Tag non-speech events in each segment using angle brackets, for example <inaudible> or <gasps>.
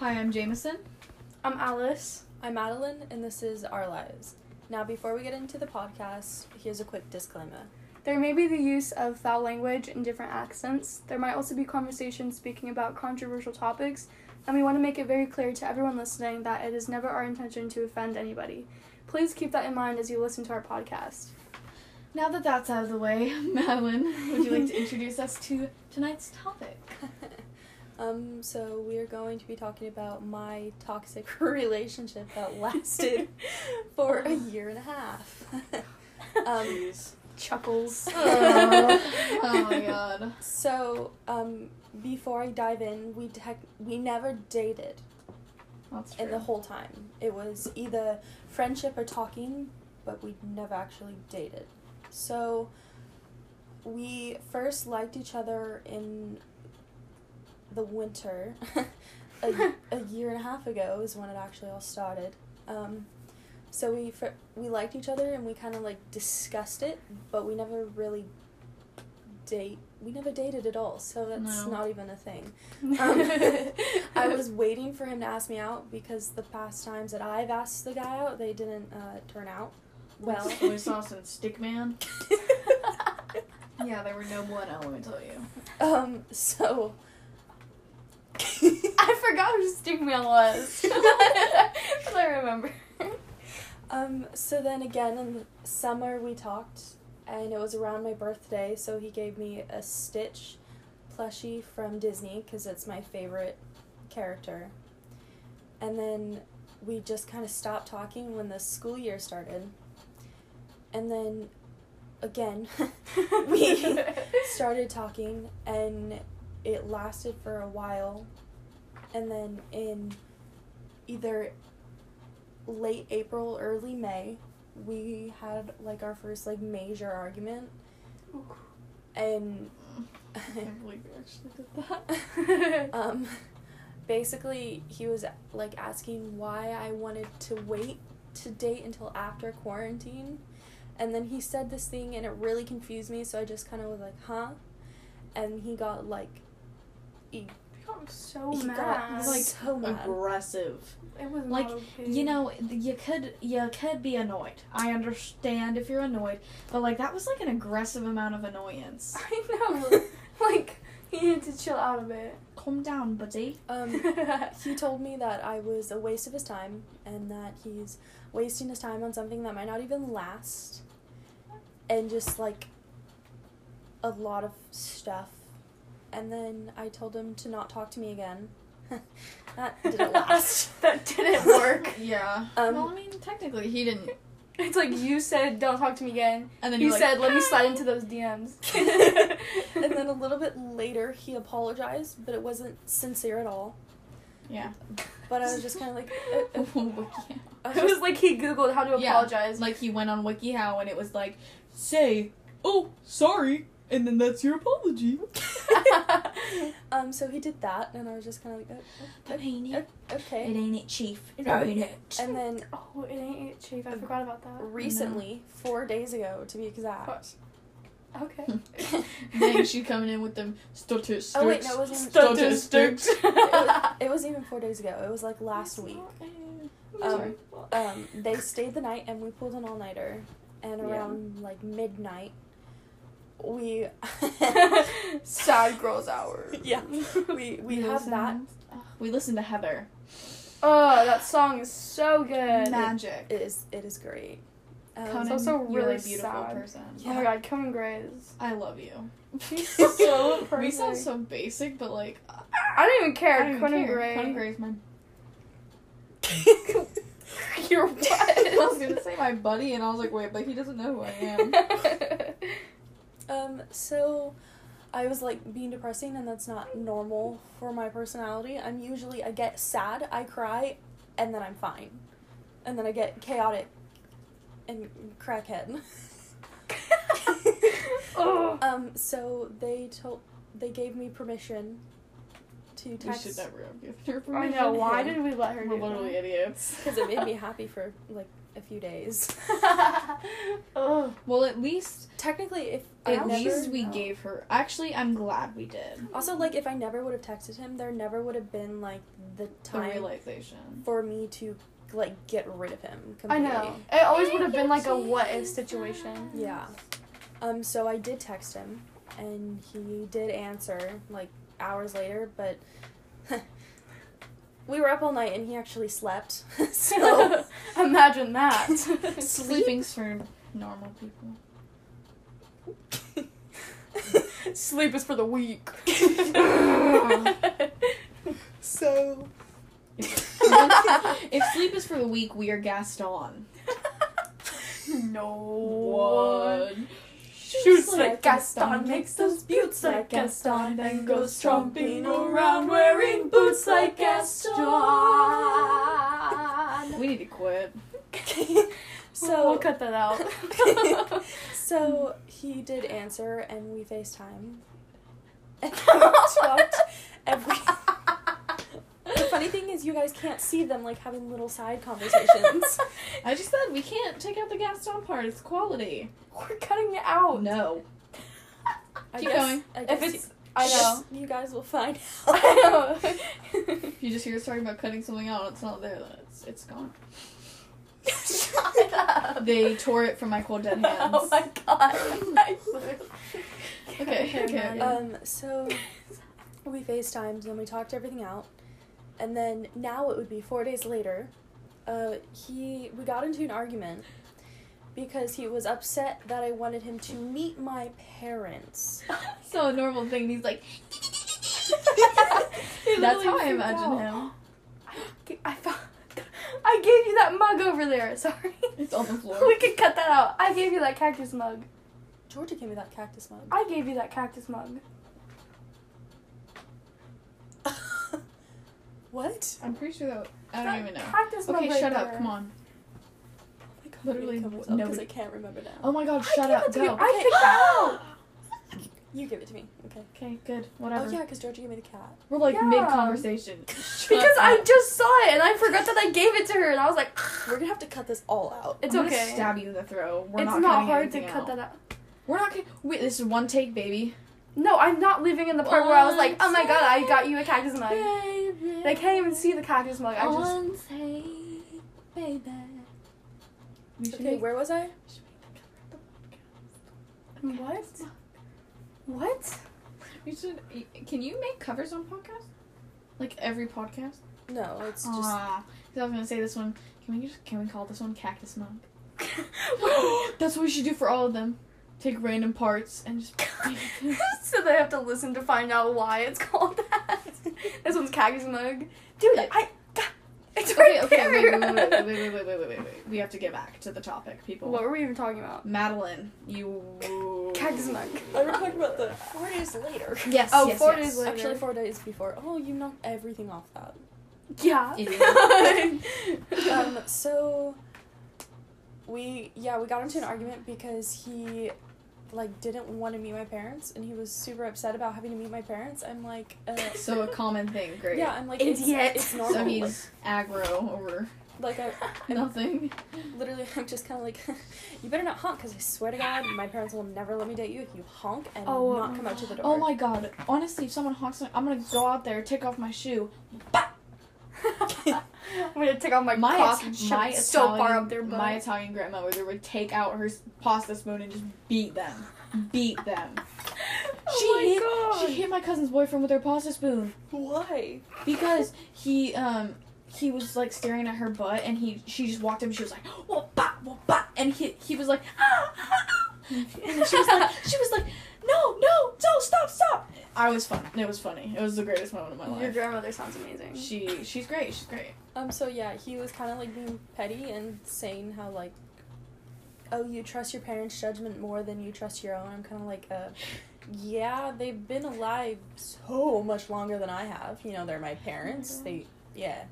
Hi, I'm Jameson. I'm Alice. I'm Madelynn, and this is Our Lives. Now, before we get into the podcast, here's a quick disclaimer. There may be the use of foul language and different accents. There might also be conversations speaking about controversial topics, and we want to make it very clear to everyone listening that it is never our intention to offend anybody. Please keep that in mind as you listen to our podcast. Now that that's out of the way, <laughs> Madelynn, would you like to introduce us to tonight's topic? <laughs> Um, so we are going to be talking about my toxic <laughs> relationship that lasted <laughs> for a year and a half. <laughs> um, Chuckles. oh, oh my god. so, um, before I dive in, we we never dated That's true. in the whole time. It was either friendship or talking, but we never actually dated. So we first liked each other in the winter. <laughs> a, a year and a half ago is when it actually all started. Um, so we fir- we liked each other and we kind of like discussed it, but we never really date. We never dated at all, so that's No. not even a thing. <laughs> Um, I was waiting for him to ask me out because the past times that I've asked the guy out, they didn't uh, turn out well. Soy sauce and stickman. Yeah, there were no blood, let me tell you. um, so. I forgot who Stickman was. but <laughs> <laughs> I remember. um, so then again in the summer we talked, and it was around my birthday, so he gave me a Stitch plushie from Disney because it's my favorite character. And then we just kind of stopped talking when the school year started. And then again, <laughs> we started talking and it lasted for a while and then in either late april early may we had like our first like major argument. And <laughs> I can't believe you actually did that. <laughs> um <laughs> basically he was like asking why i wanted to wait to date until after quarantine. And then he said this thing and it really confused me so i just kind of was like huh? And he got like I'm so he mad. got like so mad aggressive. it was like, okay. You know, you could you could be annoyed. I understand if you're annoyed, but like that was like an aggressive amount of annoyance. <laughs> I know. <laughs> like he needed to chill out a bit. Calm down, buddy. um <laughs> he told me that I was a waste of his time and that he's wasting his time on something that might not even last and just like a lot of stuff. And then I told him to not talk to me again. <laughs> that didn't <laughs> last. that didn't work. <laughs> Yeah. Um, well, I mean, technically he didn't. It's like you said, don't talk to me again. And then you're like, said, let me slide into those DMs. and then a little bit later he apologized, but it wasn't sincere at all. Yeah. But I was just kind of like, uh, uh, WikiHow. I was it was like he googled how to Yeah. apologize. Like he went on WikiHow and it was like, say, oh, sorry, and then that's your apology. <laughs> um, so he did that, and I was just kind of like, uh, That ain't it. uh, okay. It ain't it, chief. It ain't it. And then <laughs> oh, it ain't it, Chief. I forgot about that. recently, four days ago to be exact. Okay. <laughs> Dang, she coming in with them statistics. Oh wait, no, it wasn't. Statistics. It was, it wasn't even four days ago. It was like last week. Sorry. Um, they stayed the night, and we pulled an all-nighter. And Yeah. around like midnight, we <laughs> Sad girls hour. <laughs> yeah we we have that. We listen to Heather. Oh, that song is so good. Magic. It is it is great. Um, Conan, also you're really a beautiful sad. person. Oh my god, Conan Gray is. I love you. He's <laughs> so we sound so basic, but like I don't even care. I don't even Conan care. Gray. Conan Gray's my. You're I was gonna say my buddy, and I was like, wait, but he doesn't know who I am. Um, so I was like being depressing, and that's not normal for my personality. I'm usually, I get sad, I cry, and then I'm fine. And then I get chaotic and crackhead. <laughs> oh. um, so they told, they gave me permission to We text should never have given her I permission. know. Why did we let her do? We're do literally idiots. <laughs> because it made me <laughs> happy for like a few days. <laughs> that? Well, at least Technically, if at least we know. gave her. Actually, I'm glad we did. also like if I never would have texted him, there never would have been like the The time realization. for me to like get rid of him I know. It always would have been like a what if situation. Yeah. Um. So I did text him, and he did answer like hours later, but <laughs> we were up all night, and he actually slept. <laughs> so <laughs> Imagine that. <laughs> Sleeping's for normal people. Sleep is for the weak. so if sleep is for the weak, we are gassed on. no. One. Shoots like Gaston, makes those buttes like Gaston, then goes tromping around wearing boots like Gaston. We need to quit. <laughs> so we'll cut that out. <laughs> so he did answer, and we FaceTime. <laughs> And we talked every. The funny thing is, you guys can't see them like having little side conversations. <laughs> I just said we can't take out the Gaston part. It's quality. We're cutting it out. No. I Keep guess, going. I If guess it's, I know. You guys will find I <laughs> out. know. If you just hear us talking about cutting something out, it's not there. Then it's it's gone. Shut <laughs> up. They tore it from my cold dead hands. Oh my god. Okay, okay, okay. Um, so we FaceTimed and we talked everything out. And then now it would be four days later. Uh, he we got into an argument because he was upset that I wanted him to meet my parents. <laughs> so a normal thing. He's like, <laughs> that's how I imagine out. him. <gasps> I found. <laughs> I gave you that mug over there. Sorry. It's on the floor. We could cut that out. I gave you that cactus mug. Georgia gave me that cactus mug. I gave you that cactus mug. What? I'm pretty sure that I don't even know. Mug Okay, shut up. Come on. Oh my God, Literally I'm gonna kill myself 'cause nobody- I can't remember now. Oh my god, I shut up. it you. Go. I picked that out. You give it to me. Okay. Okay, good. Oh, Whatever. Oh yeah, because Georgia gave me the cat. We're like Yeah. mid conversation. <laughs> Because I just saw it and I forgot that I gave it to her and I was like, We're gonna have to cut this all out. it's I'm okay. Stab you in the throat. We're it's not, not, hard to anything cut that out. We're not. Wait, this is one take, baby. No, I'm not living in the part where I was like, oh my god, I got you a cactus mug. Baby. They can't even see the cactus mug. I just. One take, baby. We Okay, make- where was I? we should make the cover of the podcast. What? What? We should. Can you make covers on podcasts? Like every podcast? No, it's just. Ah, 'cause I was gonna say this one. Can we just can we call this one Cactus Mug? <laughs> <gasps> That's what we should do for all of them. Take random parts and just. <laughs> so they have to listen to find out why it's called that. <laughs> this one's cactus mug. Dude, Yeah. I. It's okay, right okay, there. wait, wait, wait, wait, wait, wait, wait, wait, wait, wait. We have to get back to the topic, people. What were we even talking about? Madelynn, you. Cactus mug. I were talking about the four days later. <laughs> Yes. Oh, yes, four yes. days later. Actually, four days before. Oh, you knocked everything off that. Yeah. Um, so we yeah we got into an argument because he like didn't want to meet my parents and he was super upset about having to meet my parents. I'm like, uh, So a common thing, great. yeah, I'm like it's, Idiot. it's normal. So he's aggro over like, like I, <laughs> nothing. literally I'm just kind of like, <laughs> you better not honk because I swear to God, my parents will never let me date you if you honk and Oh, not oh come out to the door. Oh my god. Honestly, if someone honks, I'm gonna go out there, take off my shoe. I'm gonna take off my, My, cock and shove my it so Italian, far up their butt. my Italian grandmother would take out her pasta spoon and just beat them. Beat them. <laughs> She oh my hit, god. she hit my cousin's boyfriend with her pasta spoon Why? because he um he was like staring at her butt and he she just walked up and she was like whoa bah, bah, and he he was like ah, ah, ah. <laughs> and she was like she was like no no no stop stop I was fun it was funny it was the greatest moment of my life. Your grandmother sounds amazing. she she's great she's great Um. So yeah, he was kind of like being petty and saying how like, oh, you trust your parents' judgment more than you trust your own. I'm kind of like, uh, yeah, they've been alive so much longer than I have. You know, they're my parents. They, yeah.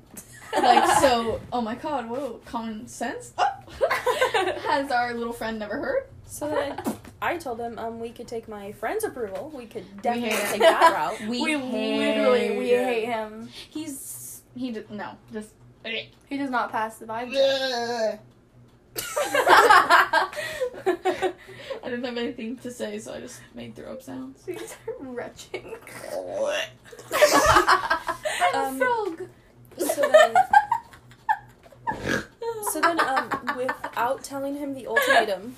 like <laughs> so oh my god whoa common sense oh. <laughs> has our little friend never heard So then, I told him um we could take my friend's approval. We could definitely hate take that route. <laughs> We, We, hate literally we him. hate him. He's he did no just. He does not pass the vibe. <laughs> I didn't have anything to say, so I just made throw up sounds. These are retching. <laughs> Um, frog. So then, so then, um, without telling him the ultimatum,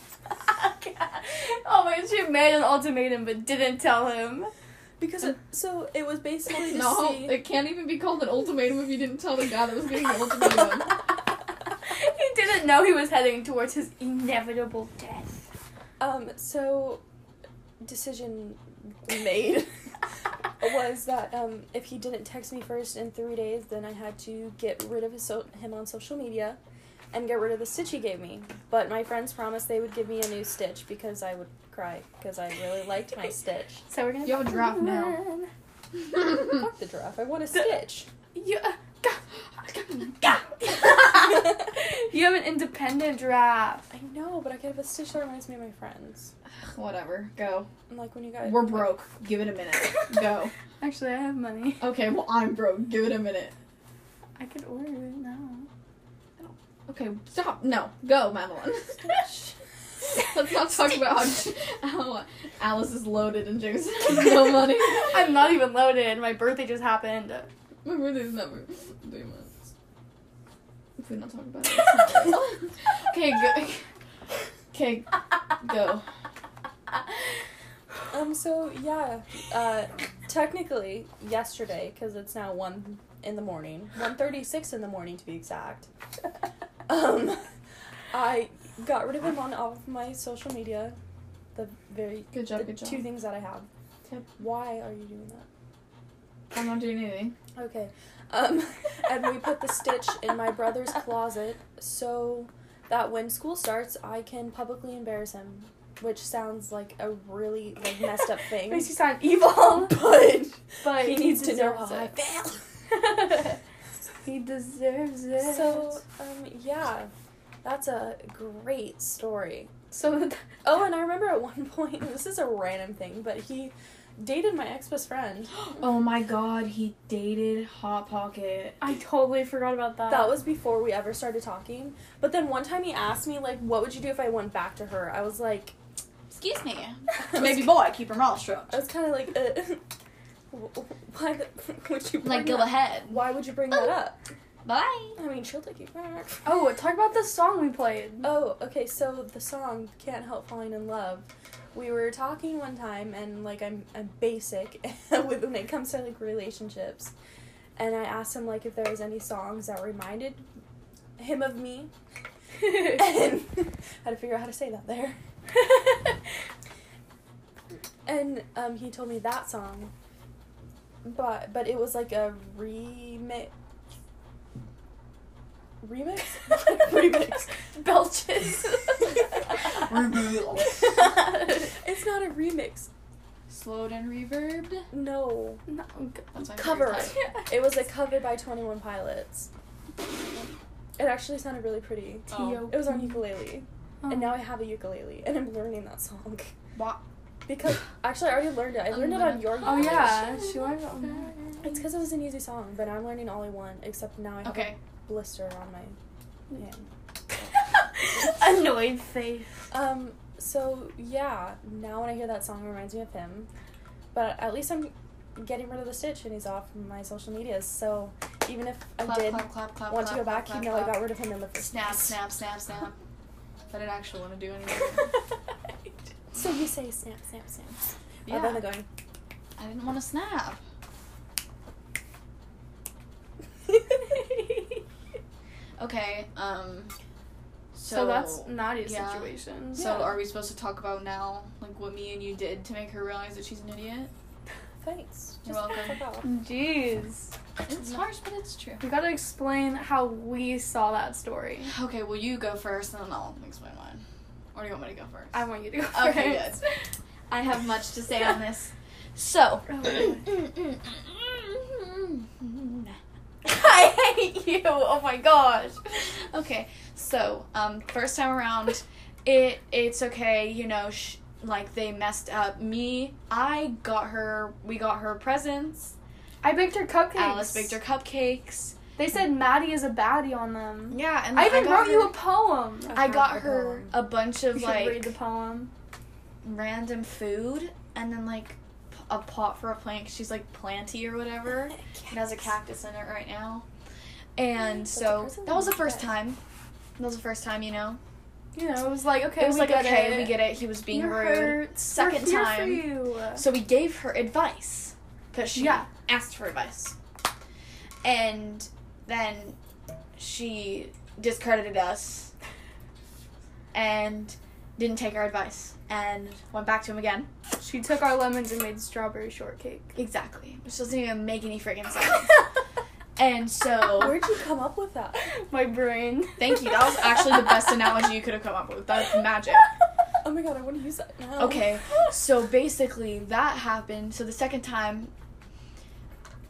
oh my god, she made an ultimatum but didn't tell him. because it, so it was basically No, see. it can't even be called an ultimatum if you didn't tell the guy that was getting the ultimatum. <laughs> he didn't know he was heading towards his inevitable death. Um, so decision made <laughs> was that um, if he didn't text me first in three days, then I had to get rid of his so- him on social media and get rid of the stitch he gave me. But my friends promised they would give me a new stitch because I would cry because I really liked my stitch. <laughs> So we're gonna. You have a talk now. Fuck the giraffe. I want a stitch. You, uh, <laughs> you have an independent giraffe. I know, but I could have a stitch that reminds me of my friends. Whatever, go. And like when you guys. We're broke. Give it a minute. <laughs> Go. Actually, I have money. Okay, well I'm broke. Give it a minute. I could order it now. Okay, stop. No, go, Madelynn. <laughs> Let's not talk about how, how Alice is loaded and Jameson <laughs> has no money. I'm not even loaded. My birthday just happened. My birthday's never three months. If we don't talk about it. it's not real. okay, go. Okay, go. Um. So yeah. Uh. Technically, yesterday, because it's now one in the morning, one thirty-six in the morning to be exact. <laughs> Um. <laughs> I got rid of him on all of my social media. The very Good job, the good job. two things that I have. Yep. Why are you doing that? I'm not doing anything. Okay. Um, <laughs> and we put the stitch in my brother's closet so that when school starts, I can publicly embarrass him, which sounds like a really like messed up <laughs> thing. Makes you sound evil. but But he needs to know how I it. He deserves it. so, um, yeah, that's a great story. so <laughs> Oh, and I remember at one <laughs> point, this is a random thing, but he dated my ex best friend. <gasps> Oh my god, he dated Hot Pocket. I totally forgot about that. That was before we ever started talking. But then one time he asked me, like, what would you do if I went back to her? I was like, Excuse me. <laughs> Maybe boy, keep your mouth shut. I was kind of like, uh, <laughs> why the, would you bring Like, go that- ahead. Why would you bring that up? Bye. I mean, she'll take you back. Oh, talk about the song we played. Oh, okay. So the song "Can't Help Falling in Love." We were talking one time, and like I'm I'm basic <laughs> with when it comes to like relationships, and I asked him like if there was any songs that reminded him of me, <laughs> and how to figure out how to say that there. And um, he told me that song, but but it was like a remix. Remix? <laughs> remix. Belches. it's not a remix. Slowed and reverbed. No. no, That's Cover. favorite. It was a cover by 21 Pilots. It actually sounded really pretty. Oh. It was on ukulele. Oh. And now I have a ukulele and I'm learning that song. Wha- Because <laughs> actually I already learned it. I learned it on your Oh yeah, she learned it on It's because it was an easy song, but I'm learning all I want, except now I have Okay. a blister on my hand. <laughs> Annoyed face. Um, so yeah, now when I hear that song, it reminds me of him. But at least I'm getting rid of the stitch and he's off my social medias. So even if I Clap, did clap, clap, clap, want to go back, clap, you know clap, I got rid of him in the first Snap, snap, snap, snap. <laughs> I didn't actually want to do anything. So you say snap, snap, snap. Yeah. Yeah. then they're going. I didn't want to snap. <laughs> Okay, um. So, So, that's Nadia's yeah. situation. So Yeah. are we supposed to talk about now, like what me and you did to make her realize that she's an idiot? Thanks. You're Just welcome. Jeez. It's harsh, but it's true. We gotta explain how we saw that story. Okay, well you go first, and then I'll explain mine. Or do you want me to go first? I want you to go Okay, first. I have much to say on this. So. <laughs> <clears throat> I hate you. Oh my gosh. okay, so um, first time around, it it's okay. You know, sh- like they messed up. Me, I got her. We got her presents. I baked her cupcakes. Alice baked her cupcakes. They said Maddie is a baddie on them. Yeah, and I even got wrote her, you a poem. I got I've her a bunch of like read the poem. random food and then like p- a pot for a plant 'cause she's like planty or whatever. <laughs> It has a cactus in it right now. And so that was the first time. That was the first time, you know. You know, it was like okay, it was we like get okay, it. we get it. He was being You're rude. hurt. Second We're here time. for you. So we gave her advice because she Yeah. asked for advice, and then she discredited us and didn't take our advice and went back to him again. She took our lemons and made strawberry shortcake. Exactly, which doesn't even make any freaking sense. <laughs> and so, Where'd you come up with that? <laughs> My brain. thank you. That was actually the best analogy you could have come up with. That's magic. Oh my god, I want to use that now. Okay, so basically that happened. So the second time,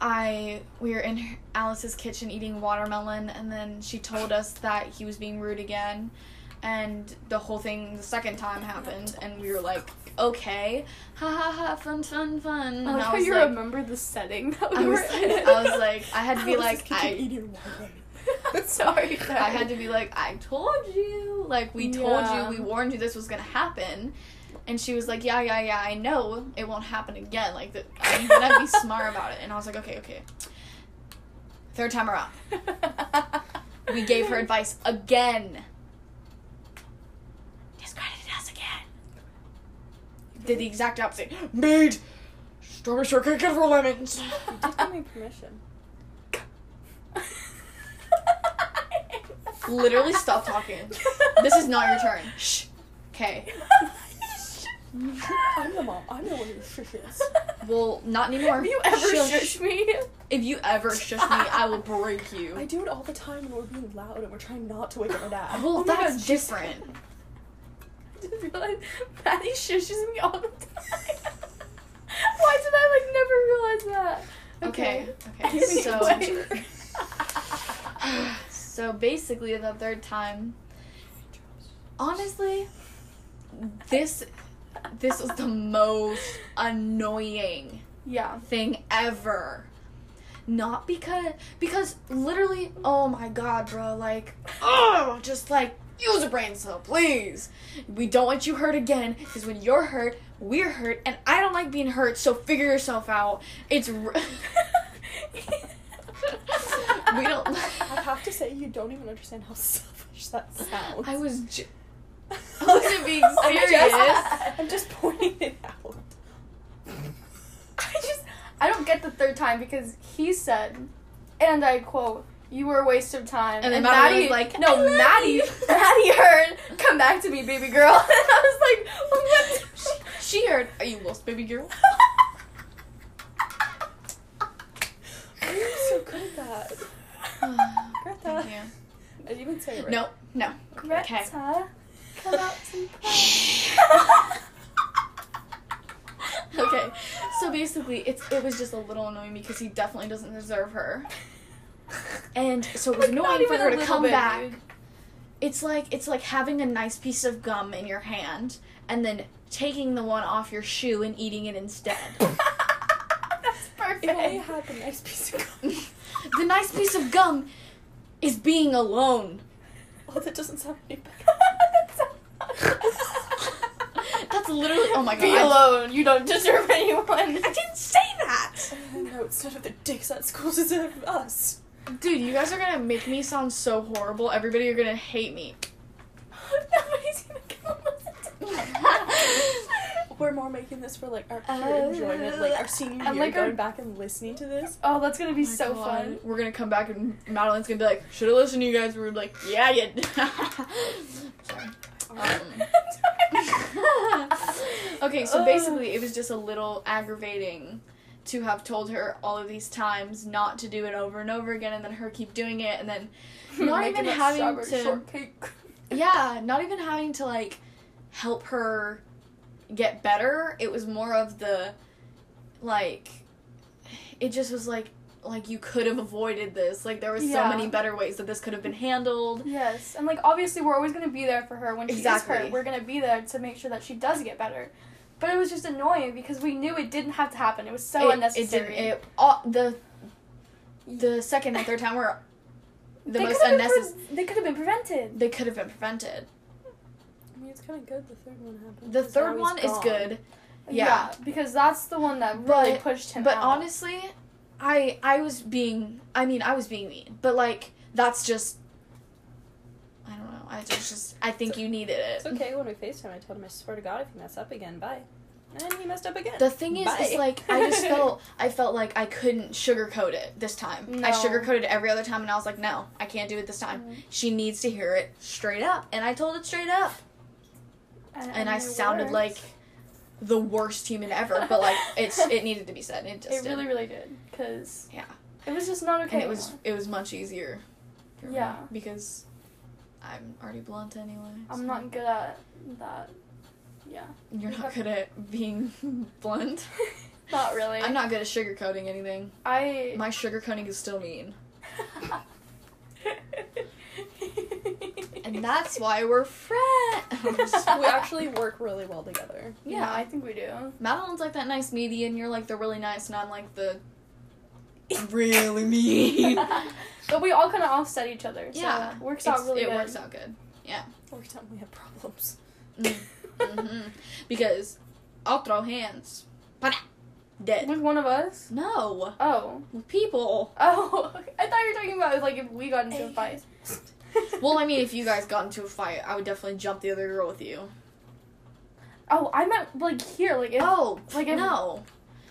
I we were in Alice's kitchen eating watermelon, and then she told us that he was being rude again, and the whole thing the second time happened, and we were like, okay, ha ha ha, fun fun fun. And I like how you like, remember the setting that we I were was, in. I was like, I had to be like, I eating watermelon. <laughs> <laughs> Sorry, I had to be like, I told you. Like, we told Yeah. you, we warned you this was gonna happen. And she was like, Yeah, yeah, yeah, I know it won't happen again. Like, that I'm gonna be <laughs> smart about it. And I was like, Okay, okay. Third time around, we gave her advice again. Discredited us again. Did the exact opposite. Made strawberry shortcake and for lemons. You did give me permission. <laughs> Literally, stop talking. This is not your turn. Shh. Okay. <laughs> I'm the mom. I'm the one who shushes. <laughs> Well, not anymore. Have you ever Shush. shush me? If you ever shush me, I will break you. I do it all the time when we're being loud and we're trying not to wake up my dad. <laughs> well, Oh that's God, different. I just realized Maddie shushes me all the time. <laughs> Why did I like never realize that? Okay. Okay. Anyway. So, so basically, the third time, honestly, this this was the most annoying yeah. thing ever. Not because because literally, oh my god, bro, like oh, just like use a brain cell, please. We don't want you hurt again because when you're hurt, we're hurt, and I don't like being hurt. So figure yourself out. It's r- <laughs> we don't. I have to say, you don't even understand how selfish that sounds. I was. J- <laughs> I wasn't being <laughs> oh I'm serious. just, I'm just pointing it out. I just I don't get the third time because he said, and I quote, "You were a waste of time." And then Maddie was like, "No, "I Maddie, you." <laughs> Maddie heard, come back to me, baby girl." And I was like, "What?" She heard, "Are you lost, baby girl?" You so good at that? <sighs> Greta. Thank you. I didn't even say it right. No, no. Okay. Out <laughs> okay, so basically, it's it was just a little annoying because he definitely doesn't deserve her, and so it was <laughs> Like, annoying for her to come bit, back. dude. It's like it's like having a nice piece of gum in your hand and then taking the one off your shoe and eating it instead. <laughs> That's perfect. If had the nice piece of gum. the nice piece of gum is being alone. Oh, that doesn't sound any better. That's literally oh my god. Be alone. You don't deserve anyone. I didn't say that. no, it's none of the dicks at schools deserve us. Dude, you guys are gonna make me sound so horrible. Everybody you're gonna hate me. <laughs> Nobody's gonna come listen <laughs> We're more making this for like our pure Uh, enjoyment, like our senior and, year, like, our- going back and listening to this. Oh, that's gonna be Oh so God. fun. We're gonna come back and Madelynn's gonna be like, should have listened to you guys. We're like, yeah, you. <laughs> did." Sorry. Um, <laughs> okay, so basically, it was just a little aggravating to have told her all of these times not to do it over and over again, and then her keep doing it, and then <laughs> not even having to. shortcake. <laughs> Yeah, not even having to like help her get better. It was more of the like it just was like like you could have avoided this. Like there was Yeah. so many better ways that this could have been handled. Yes, and like obviously we're always gonna be there for her when she is Exactly. hurt. We're gonna be there to make sure that she does get better. But it was just annoying because we knew it didn't have to happen. It was so it, unnecessary. It, did, it all, the the second and third time were the They most could have been unnecessary. pre- they could have been prevented. they could have been prevented. I mean, it's kind of good the third one happened. The third now he's one is gone. good. Yeah. because that's the one that really But- pushed him But out. honestly, I I was being I mean I was being mean, but like that's just I don't know. I just, just I think you needed it. It's okay when we FaceTime. I told him, I swear to God, if you mess up again, bye. And he messed up again. The thing is, is like I just <laughs> felt I felt like I couldn't sugarcoat it this time. I sugarcoated every other time, and I was like, no, I can't do it this time. Mhm. She needs to hear it straight up, and I told it straight up, and I sounded like the worst human ever. But like it's <laughs> it needed to be said. It just it really, did. really did because Yeah. it was just not okay. and it was it was much easier. for me Yeah. because I'm already blunt anyway. so- I'm not good at that. Yeah, You're not good at being <laughs> blunt. <laughs> not really. I'm not good at sugarcoating anything. I. My sugarcoating is still mean. And <laughs> that's why we're friends. <laughs> we actually work really well together. yeah, I think we do. Madelynn's like that nice median. You're like the really nice, and I'm like the <laughs> really mean. but we all kind of offset each other. So yeah, it works out really good. It good. works out good. Every time we have problems. hmm Because I'll throw hands. But dead. With one of us. No, Oh. with people. Oh. I thought you were talking about like if we got into a fight. <laughs> Well, I mean, if you guys got into a fight, I would definitely jump the other girl with you. Oh, I meant like here, like if. oh, like if- no,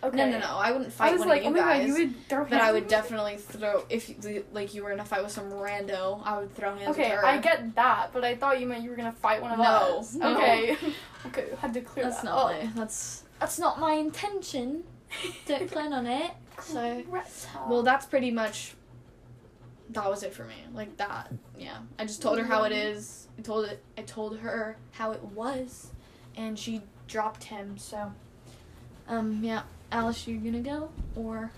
okay. no, no, no! I wouldn't I fight was one like, of oh you my guys. god, you would throw But I would definitely throw if you, like you were in a fight with some rando. I would throw hands Okay. I get that, but I thought you meant you were gonna fight one of No, us. no. Okay. <laughs> <laughs> okay, had to clear That's that. not up. my. That's that's not my intention. Don't plan on it. So well, that's pretty much. That was it for me. Like that. Yeah. I just told her how it is. I told it. I told her how it was, and she dropped him. So. Um. Yeah. Alice, you gonna go or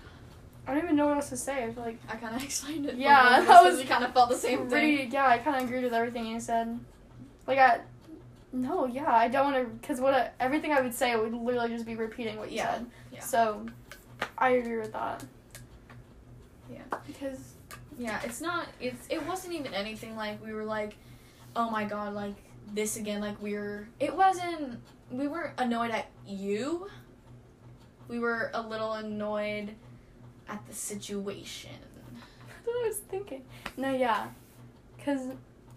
I don't even know what else to say. I feel like I kind of <laughs> explained it. Yeah, for both of us that was We kind of felt the same thing. pretty. Yeah, I kind of agreed with everything you said. Like I. No, yeah, I don't want to, because what I, everything I would say would literally just be repeating what you Yeah, said. yeah. So, I agree with that. Yeah. Because Yeah, it's not. It's. It wasn't even anything like we were like, oh my god, like this again. Like we were. It wasn't. We weren't annoyed at you. We were a little annoyed at the situation. that's what I was thinking. No, yeah, because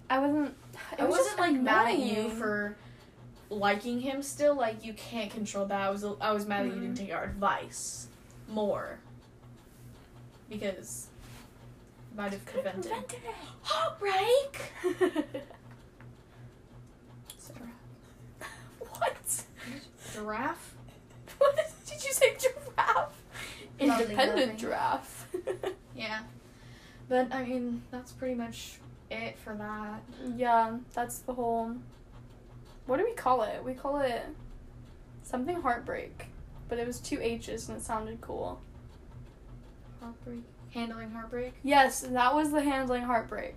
I wasn't. I was wasn't like mad at you for liking him still. Like you can't control that. I was. I was mad that you didn't Mhm. take our advice more. Because might have prevented heartbreak. <laughs> what? Giraffe. <laughs> What did you say? Giraffe. Lovely, Independent lovely. giraffe. <laughs> Yeah. But I mean, that's pretty much it for that. yeah, that's the whole. What do we call it? We call it something heartbreak, but it was two H's and it sounded cool. Heartbreak. Handling heartbreak. Yes, that was the handling heartbreak.